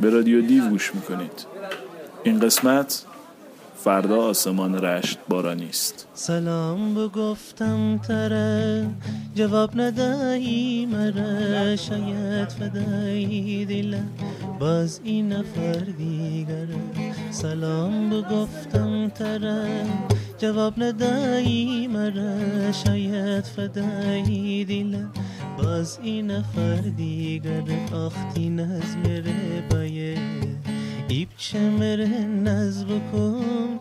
به رادیو دیو گوش می‌کنید. این قسمت فردا آسمان رشت بارانی است سلام بگفتم تره جواب ندهی مره شاید فدایی دل باز این نفر دیگره سلام بگفتم تره جواب ندهی مره شاید فدایی دل. باز این نفر دیگره آختی نزمره بایه ایب چمره نز بکن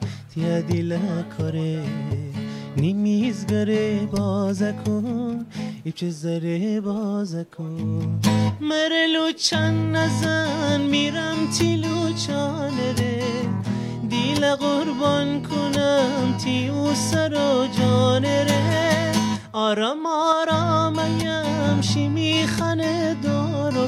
کاره نیمیزگره بازه کن ایب چه زره بازه کن. مره لوچن نزن میرم تی لوچانه ره. دیل قربان کنم تی او سر و جانه ره. آرام آرام ایم. شی میخنه دارو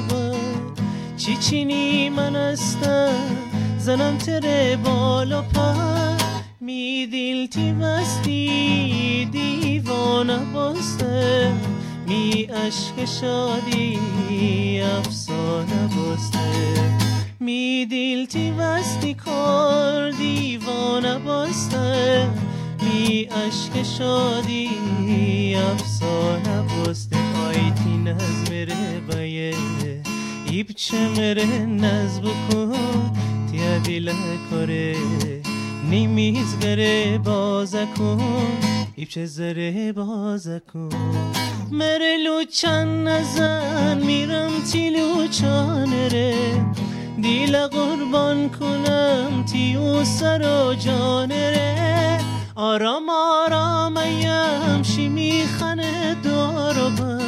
چی چینی من استم زنم تره بالا پر می دیل تی مستی دیوانه باسته. می عشق شادی افسانه باسته. می تی مستی کار دیوانه باسته. می عشق شادی افسانه باسته. ایب چمره نز بکن تیا دیل کاره نیمیزگره بازه کن ایب چه زره بازه کن. مره لوچن نزن میرم تی لوچانه ره. دیل قربان کنم تی او سر و جانه ره. آرام آرام ایم شی میخنه دارو بر.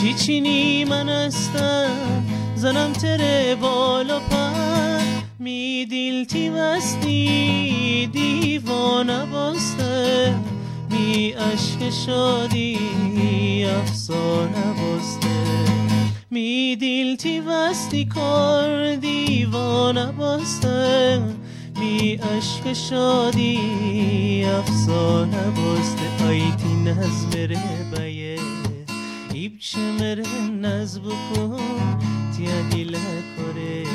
چی چینی من استم زنم تره بالا پر. می دیل تی مستی دیوانه باسته. می عشق شادی افسانه باسته. می دیل تی مستی کار دیوانه باسته. می عشق شادی افسانه باسته. آیتی نزمره تیا دیل کره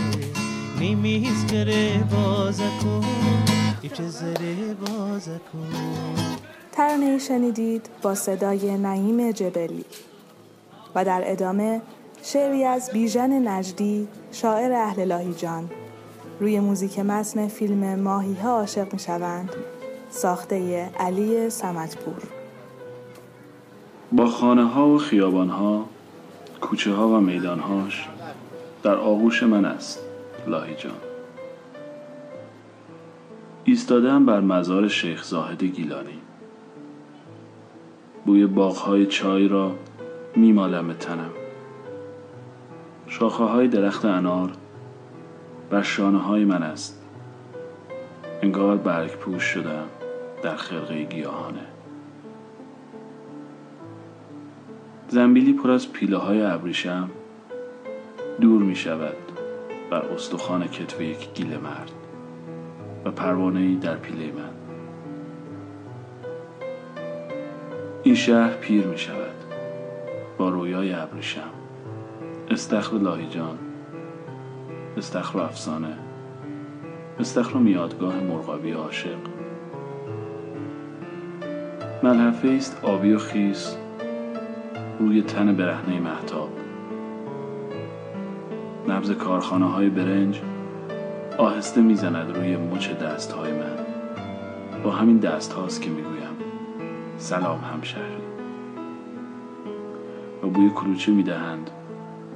نیمیز گره بازه کن ایب چه زره بازه کن. ترانه شنیدید با صدای نعیم جبلی و در ادامه شعری از بیژن نجدی شاعر اهل لاهیجان روی موزیک متن فیلم ماهی ها عاشق می شوند ساخته علی سمتپور. با خانه ها و خیابان ها کوچه ها و میدان هاش در آغوش من است لاهیجان ایستادم بر مزار شیخ زاهد گیلانی. بوی باغهای چای را میمالم به تنم. شاخه های درخت انار بر شانه های من است. انگار برگ پوش شدم در خرقه گیاهانه. زنبیلی پر از پیله های ابریشم دور می شود بر استخوان کتف یک گیل مرد و پروانه در پیله من. این شهر پیر می شود با رویای ابریشم. استخر لاهیجان استخر افسانه استخر میادگاه مرغابی عاشق. ملحفه است آبی و خیس روی تن برهنه محتاب نبز کارخانه های برنج آهسته می‌زند روی مچ دست های من. با همین دست هاست که می‌گویم سلام همشهری و بوی کلوچه می‌دهند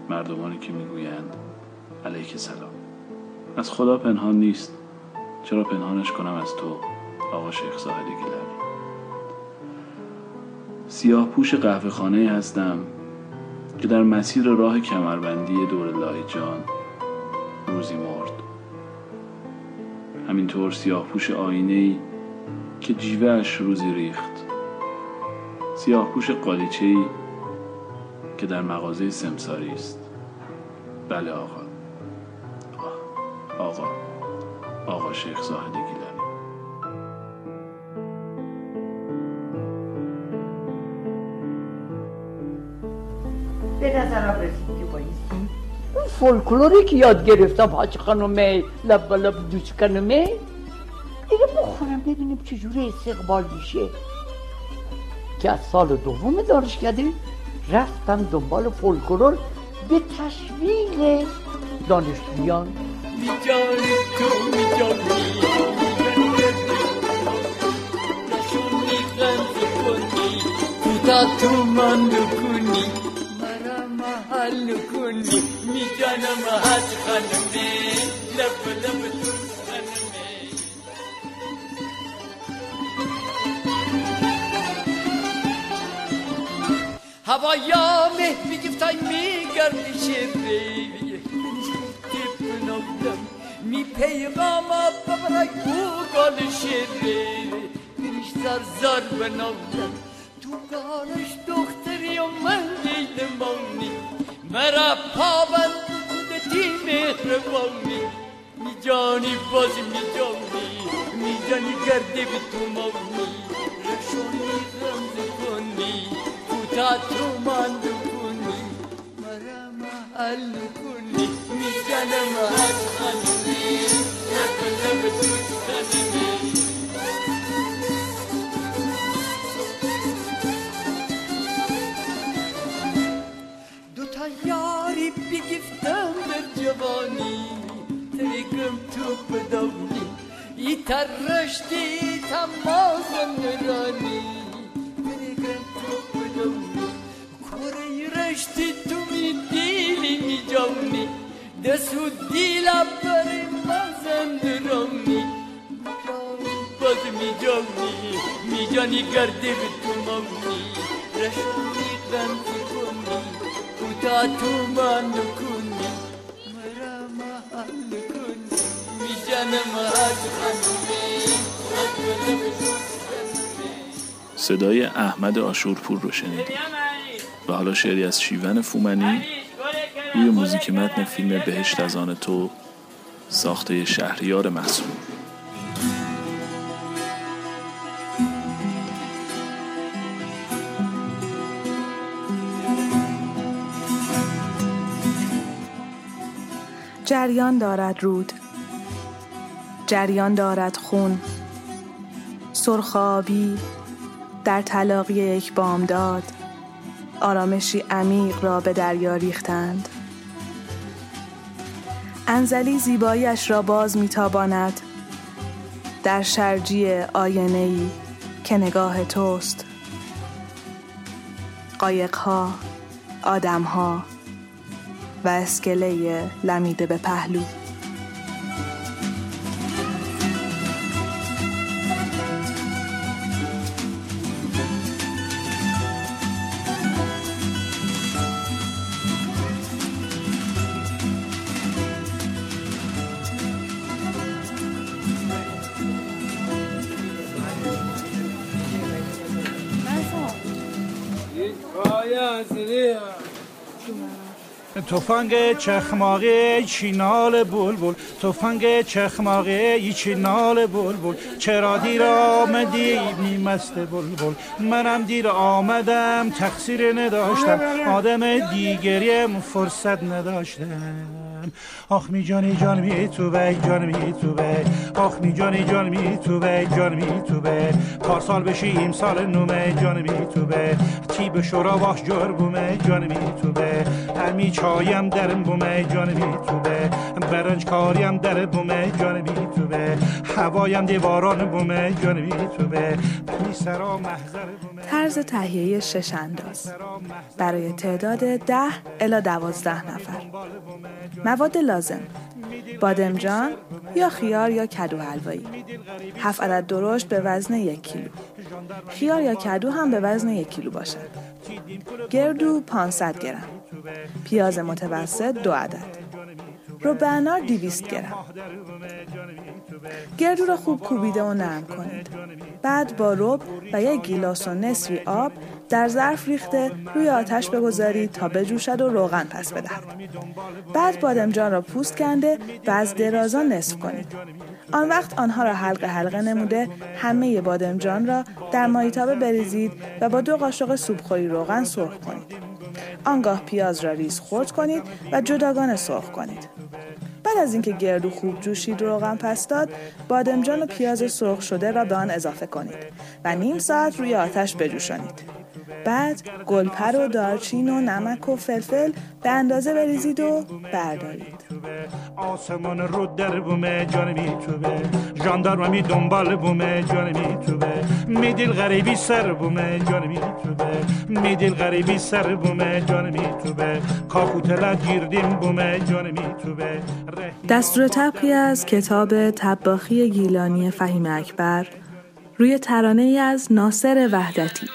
مردمانی که می‌گویند علیک سلام. از خدا پنهان نیست. چرا پنهانش کنم از تو آقا شیخ زاهد گیلانی؟ سیاه پوش قهوه خانه هستم که در مسیر راه کمربندی دور لاهیجان روزی مرد. همینطور سیاه پوش آینه ای که جیوهش روزی ریخت. سیاه پوش قالیچه ای که در مغازه سمساری است. بله آقا. آقا. آقا شیخ زاهد به نظرم رسید که بایستی. اون فولکلوری که یاد گرفتم حاج خانومه لب لب دوست خانومه دیگه بخورم ببینیم چجوری استقبال میشه. که از سال دوم دانشکده رفتم دنبال فولکلور به تشویق دانشجویان. تو من. کنی مرا محل کنی میجانم حج خانمه لب لب تو خانمه. هوایا مه میگفتای میگردی شبه می پیغام ببرای او گل شبه میش زر زر بنودم تو گانش دختری و من دیدمانی مرا پابند بودتی مهربانی. می جانی بازی می جانی می جانی گرده به تو مانی رشونی رمز کنی کوتا تو من کنی مرا محل کنی. می جانم خانمی لب لب تو یاری ترشتی تماز نرانی تریکم تو بدونی کوری رشتی تو می دیلی می جونی دسو دیلا بری مازن درونی باز می جونی می جانی گرده به تو مونی رشونی غمزی کنی. تا تو من کنی. مرا محل کنی. میجنم صدای احمد آشورپور رو شنیدید و حالا شعری از شیون فومنی روی موزیک متن فیلم بهشت از آن تو ساخته شهریار محصول جریان دارد رود. جریان دارد خون. سرخابی در طلاقی یک بامداد آرامشی عمیق را به دریا ریختند. انزلی زیباییش را باز میتاباند. در شرجی آینه که نگاه توست. قایقها آدمها و اسکله لمیده به پهلو. تفنگ چخماقی چینال بلبل؟ تفنگ چخماقی چینال بلبل؟ چرا دیر آمدی میمست بلبل؟ منم دیر آمدم تقصیر نداشتم. آدم دیگریم فرصت نداشتم. آخ می جانی جان می تو بی جان می تو آخ می جانی جان می تو بی جان می تو بی. پارسال بشیم سال نومه جان می تو بی. تی به شورا باش جور بومه جان می تو بی. همی چایم درم بومه جان می تو برنج کاریم در بومه جان می تو بی هوایم دیواران بومه جان می تو بی سرا محضر طرز تهیه شش انداز برای تعداد ده الا دوازده نفر. مواد لازم. بادمجان یا خیار یا کدو حلوایی. هفت عدد درشت به وزن یک کیلو. خیار یا کدو هم به وزن یک کیلو باشد گردو 500 گرم. پیاز متوسط دو عدد. رب انار 200 گرم. گردو را خوب کوبیده و نرم کنید. بعد با رب و یک گیلاس و نصفی آب در ظرف ریخته روی آتش بگذارید تا بجوشد و روغن پس بدهد. بعد بادمجان را پوست کنده و از درازان نصف کنید. آن وقت آنها را حلقه حلقه نموده همه بادمجان را در مایتابه بریزید و با دو قاشق سوپخوری روغن سرخ کنید. آنگاه پیاز را ریز خورد کنید و جداگانه سرخ کنید. بعد از اینکه گردو خوب جوشید روغن پس داد بادمجان و پیاز سرخ شده را به آن اضافه کنید و نیم ساعت روی آتش بجوشانید بعد گلپر و دارچین و نمک و فلفل به اندازه بریزید و بردارید آسمان رو در بومه جان می توبه جاندارم می دنبال بومه جان می توبه می دل غریبی سر بومه جان می توبه می دل غریبی سر بومه جان می توبه کاکوتلا گیردیم بومه جان می توبه دستور تبخی از کتاب تباخی گیلانی فهیم اکبر روی ترانه ای از ناصر وحدتی.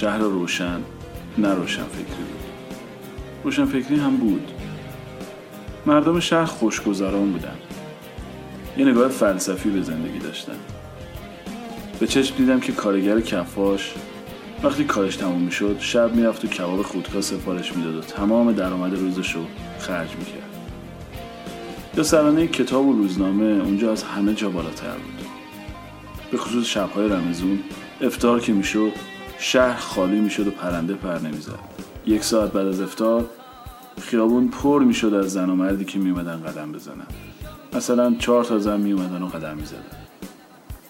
شهر روشن نه روشن فکری بود. روشن فکری هم بود. مردم شهر خوشگذران بودن. یه نگاه فلسفی به زندگی داشتن. به چشم دیدم که کارگر کفاش وقتی کارش تموم می‌شد شب می‌رفت و کباب خودکار سفارش می‌داد و تمام درآمد روزش رو خرج می‌کرد. یا سرانه کتاب و روزنامه اونجا از همه جا بالاتر بود. به خصوص شبهای رمزون افتار که می‌شد شهر خالی می‌شد و پرنده پر نمی‌زد. یک ساعت بعد از افتار خیابون پر می‌شد از زن و مردی که میومدن قدم بزنن. مثلا چهار تا زن میومدن و قدم می‌زدن.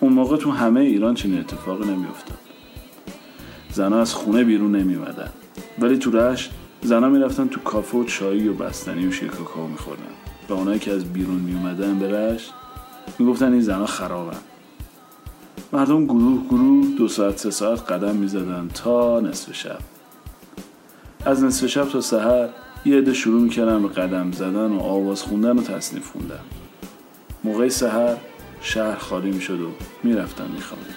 اون موقع تو همه ایران چنین اتفاقی نمیافتاد. زنها از خونه بیرون نمیومدن ولی تو رشت زنها می‌رفتن تو کافه و چایی و بستنی و شیر کاکائو میخوردن. و اونایی که از بیرون میومدن به رشت می‌گفتن این زنها خرابن. مردم گروه گروه دو ساعت سه ساعت قدم می‌زدن تا نصف شب. از نصف شب تا سحر یه عده شروع می‌کردن به قدم زدن و آواز خوندن و تصنیف خوندن. موقع سحر شهر خالی می‌شد و می‌رفتن میخوابیدن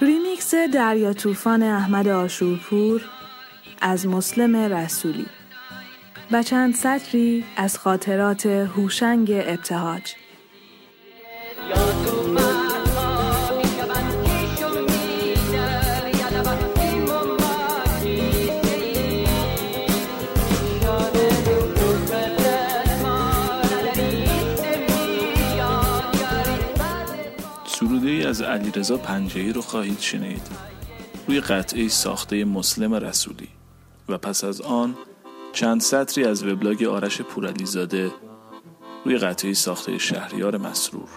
ریمیکس دریا طوفان احمد آشورپور از مسلم رسولی و چند سطری از خاطرات هوشنگ ابتهاج. سروده ای از علیرضا پنجهی رو خواهید شنید. روی قطعه ساخته مسلم رسولی. و پس از آن چند سطری از وبلاگ آرش پورعلیزاده روی قطعه ساخته شهریار مسرور.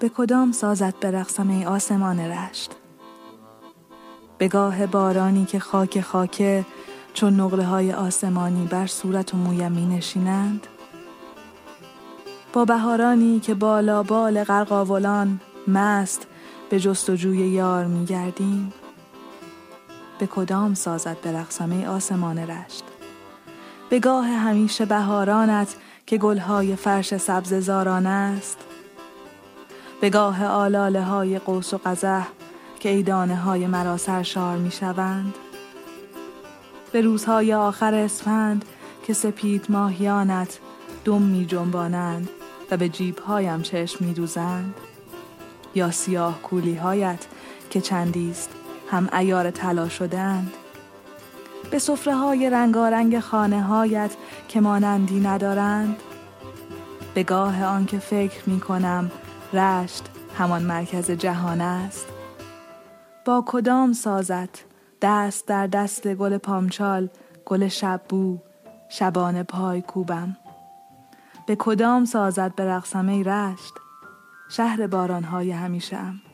به کدام سازت برقصم ای آسمان رشت؟ به گاه بارانی که خاک خاکه چون نقله های آسمانی بر صورت و مویم می نشینند؟ با بهارانی که بالا بال غرقاولان مست به جستجوی یار می گردیم. به کدام سازد برقصم آسمان رشت؟ به گاه همیشه بهارانت که گلهای فرش سبز زاران است. به گاه آلاله های قوس و قزح که ایدانه های مرا سرشار می شوند. به روزهای آخر اسفند که سپید ماهیانت دم می جنبانند. و به جیبهایم چشم می دوزند یا سیاه کولی هایت که چندیست هم ایار طلا شدند. به صفره های رنگارنگ خانه هایت که مانندی ندارند. به گاه آنکه فکر می کنم رشت همان مرکز جهان است. با کدام سازت دست در دست گل پامچال گل شببو شبان پای کوبم؟ به کدام سازت به رقصمه رشت؟ شهر بارانهای همیشه ام.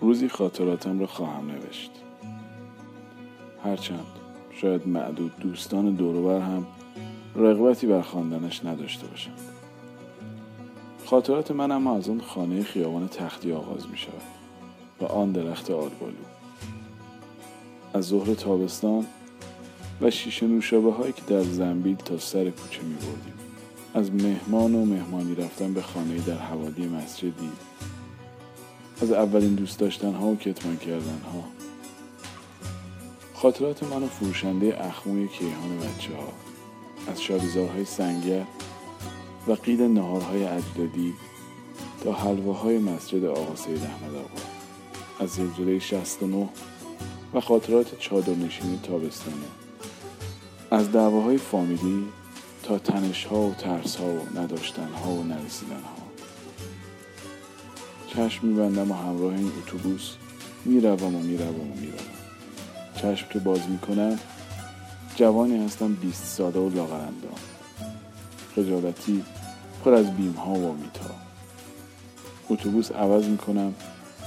روزی خاطراتم را خواهم نوشت. هرچند شاید معدود دوستان دوروبر هم رغبتی بر خواندنش نداشته باشند. خاطرات من اما از آن خانه خیابان تختی آغاز می شود و آن درخت آلبالو از ظهر تابستان و شیشه نوشابه هایی که در زنبیل تا سر کوچه می بردیم. از مهمان و مهمانی رفتن به خانه در حوالی مسجدی از اولین دوست داشتن ها و کتمان کردن ها خاطرات من و فروشنده اخموی کیهان بچه ها از شاریزارهای سنگر و قید نهارهای اجدادی تا حلواهای مسجد آقا سید احمد آقا از زلزله 69 و خاطرات چادرنشینی تابستانه. از دعواهای فامیلی تا تنش ها و ترس ها و نداشتن ها و نرسیدن ها چشم میبندم و همراه این اتوبوس می‌روم و می‌روم و می‌روم. چشم که باز می‌کنم جوانی هستم بیست ساله و لاغرندام خجالتی پر از بیم ها و میتا. اتوبوس عوض می‌کنم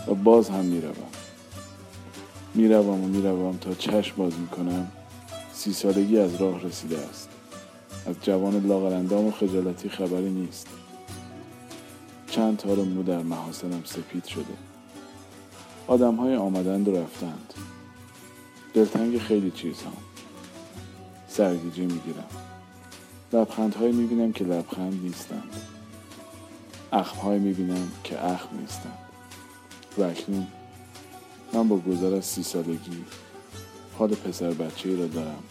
و باز هم می‌روم. می‌روم و می‌روم تا چشم باز می‌کنم. سی سالگی از راه رسیده است. از جوان لاغرندام و خجالتی خبری نیست. چند تار مو در محاسنم سپید شده. آدم های آمدند و رفتند. دلتنگ خیلی چیزها. سرگیجه می‌گیرم. لبخندهایی می‌بینم که لبخند نیستند. اخمهایی می‌بینم که اخم نیستند. و اکنون من با گذر از سی سالگی حال پسر بچه را دارم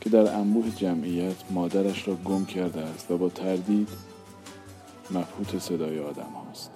که در انبوه جمعیت مادرش را گم کرده است و با تردید مبهوت صدای آدم هاست.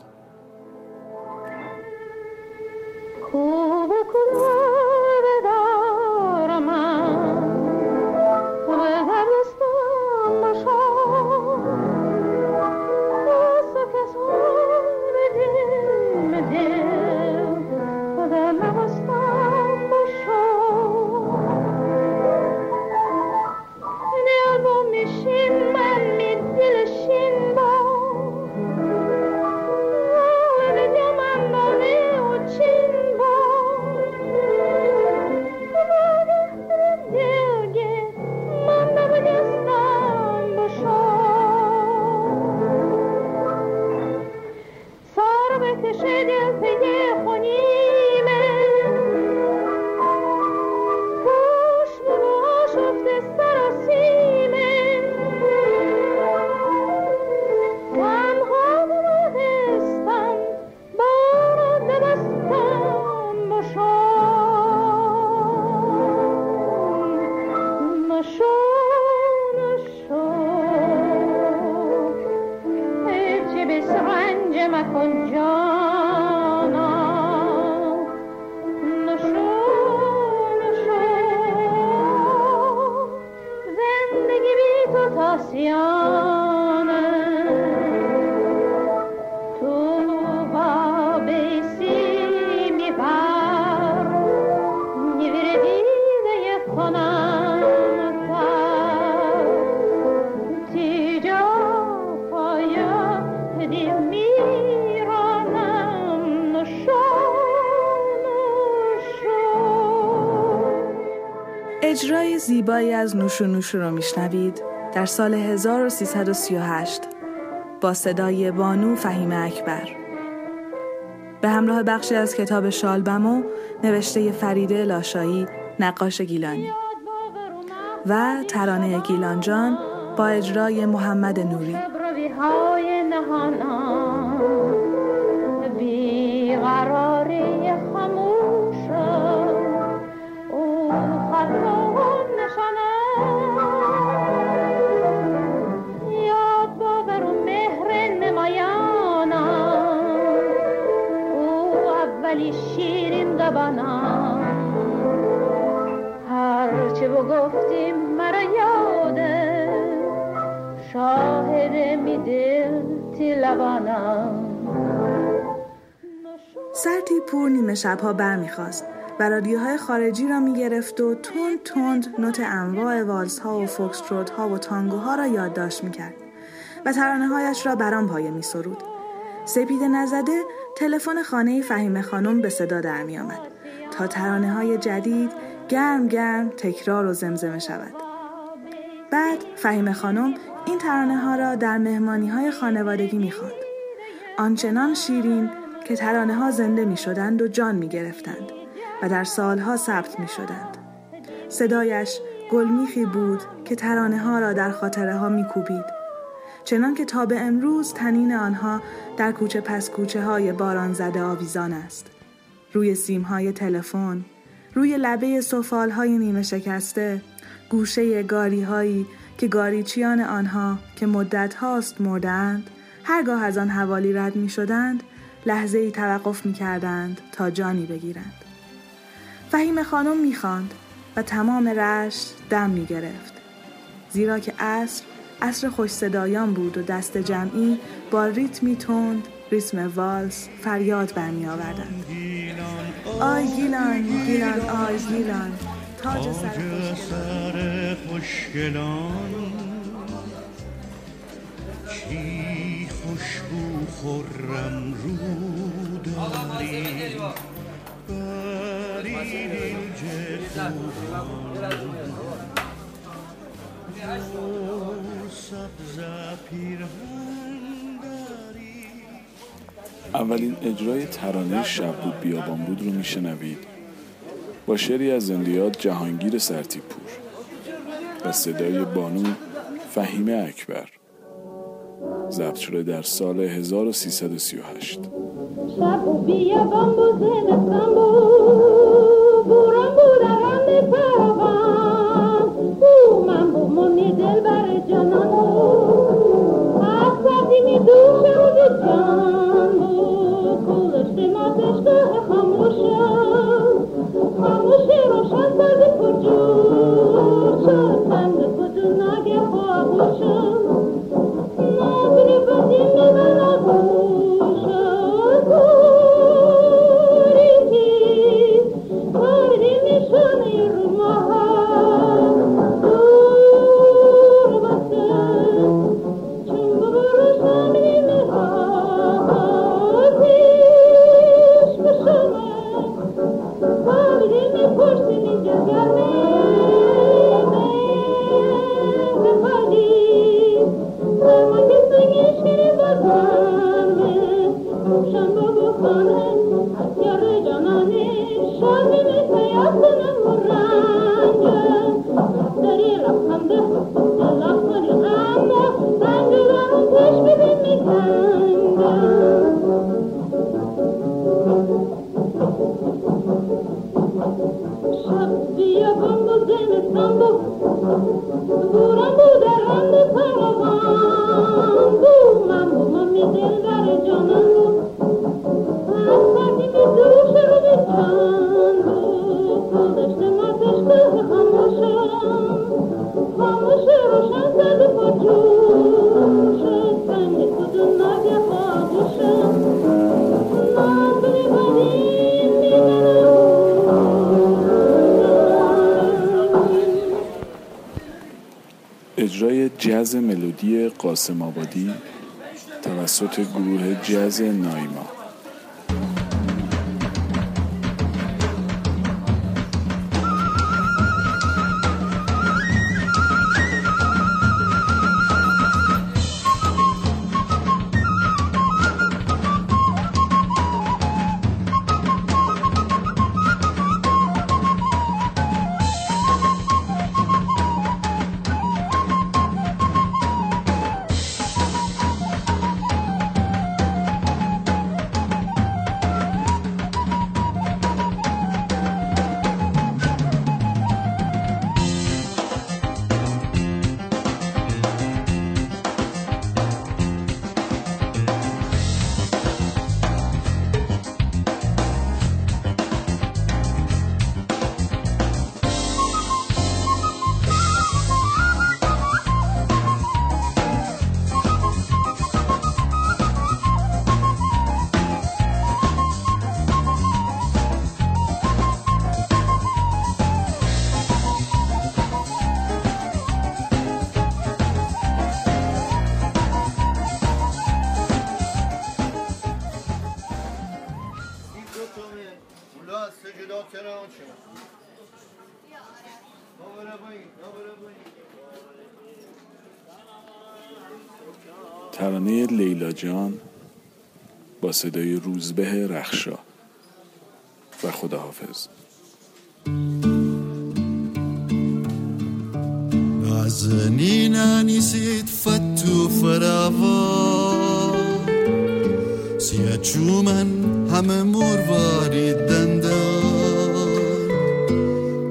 از نوشو نوشو رو میشنوید در سال 1338 با صدای بانو فهیم اکبر. به همراه بخشی از کتاب شالبمو نوشته فریده لاشایی نقاش گیلانی و ترانه گیلانجان با اجرای محمد نوری. ولی شیرین دبانم هر چه بگفتیم مرا یاده شاهد می دل لبانم سرتی پور نیمه شبها برمیخواست و رادیوهای خارجی را می‌گرفت و تند تند نوت انواع والز ها و فوکستروت ها و تانگوها را یادداشت می‌کرد و ترانه هایش را برام پایه می سرود. سپید نزده تلفن خانه فهیم خانم به صدا در می آمد تا ترانه های جدید گرم گرم تکرار و زمزمه شود. بعد فهیم خانم این ترانه ها را در مهمانی های خانوادگی می خواند. آنچنان شیرین که ترانه ها زنده می شدند و جان می گرفتند و در سالها ثبت می شدند. صدایش گلمیخی بود که ترانه ها را در خاطره ها می کوبید چنان که تا به امروز تنین آنها در کوچه پس کوچه های باران زده آویزان است. روی سیم های تلفن، روی لبه سفال های نیمه شکسته، گوشه گاری هایی که گاریچیان آنها که مدت هاست مردند، هرگاه از آن حوالی رد می شدند، لحظه ای توقف می کردند تا جانی بگیرند. فهیم خانم می خاند و تمام رشت دم می گرفت. زیرا که اصر خوش صدایان بود و دست جمعی با ریتمی تند ریتم والس فریاد برمی آوردند آی گیلان گیلان آی گیلان تاج سر خوشگلان. کی خوشبو خورم رو داری بری اولین اجرای ترانه شب بود بیابان بود رو میشنوید. با شعری از زندیات جهانگیر سرتیپور و صدای بانو فهیم اکبر. ضبط شده در سال 1338 شب و بیابان بود زمستان بود. بوران بود منی دل بر جانان سردی می دوشه و جان کلشت ما دشگاه خاموشم خاموش روشن سردی پر جور شد. کدو ناگه خواهوشم Durando, derrando, caravan, tu mamma, mamma, mi del vare, ملودی قاسم آبادی توسط گروه جز نایما. جان با صدای روزبه رخشا و خداحافظ. نازنين نسيت فتو فراوا. سيا چومن همه مرواری دندان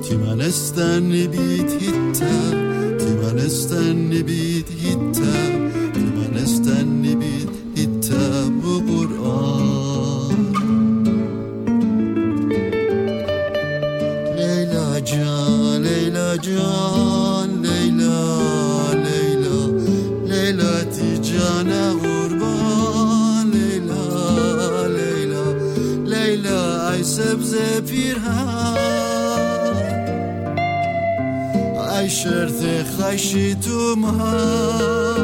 تیمنستن بید هیتا تیمنستن بید هیتا تیمنستن بید جان لیلا لیلا لیلا تی جان قربان لیلا لیلا لیلا ای سبز پیرهن ای شرط خیشی تو من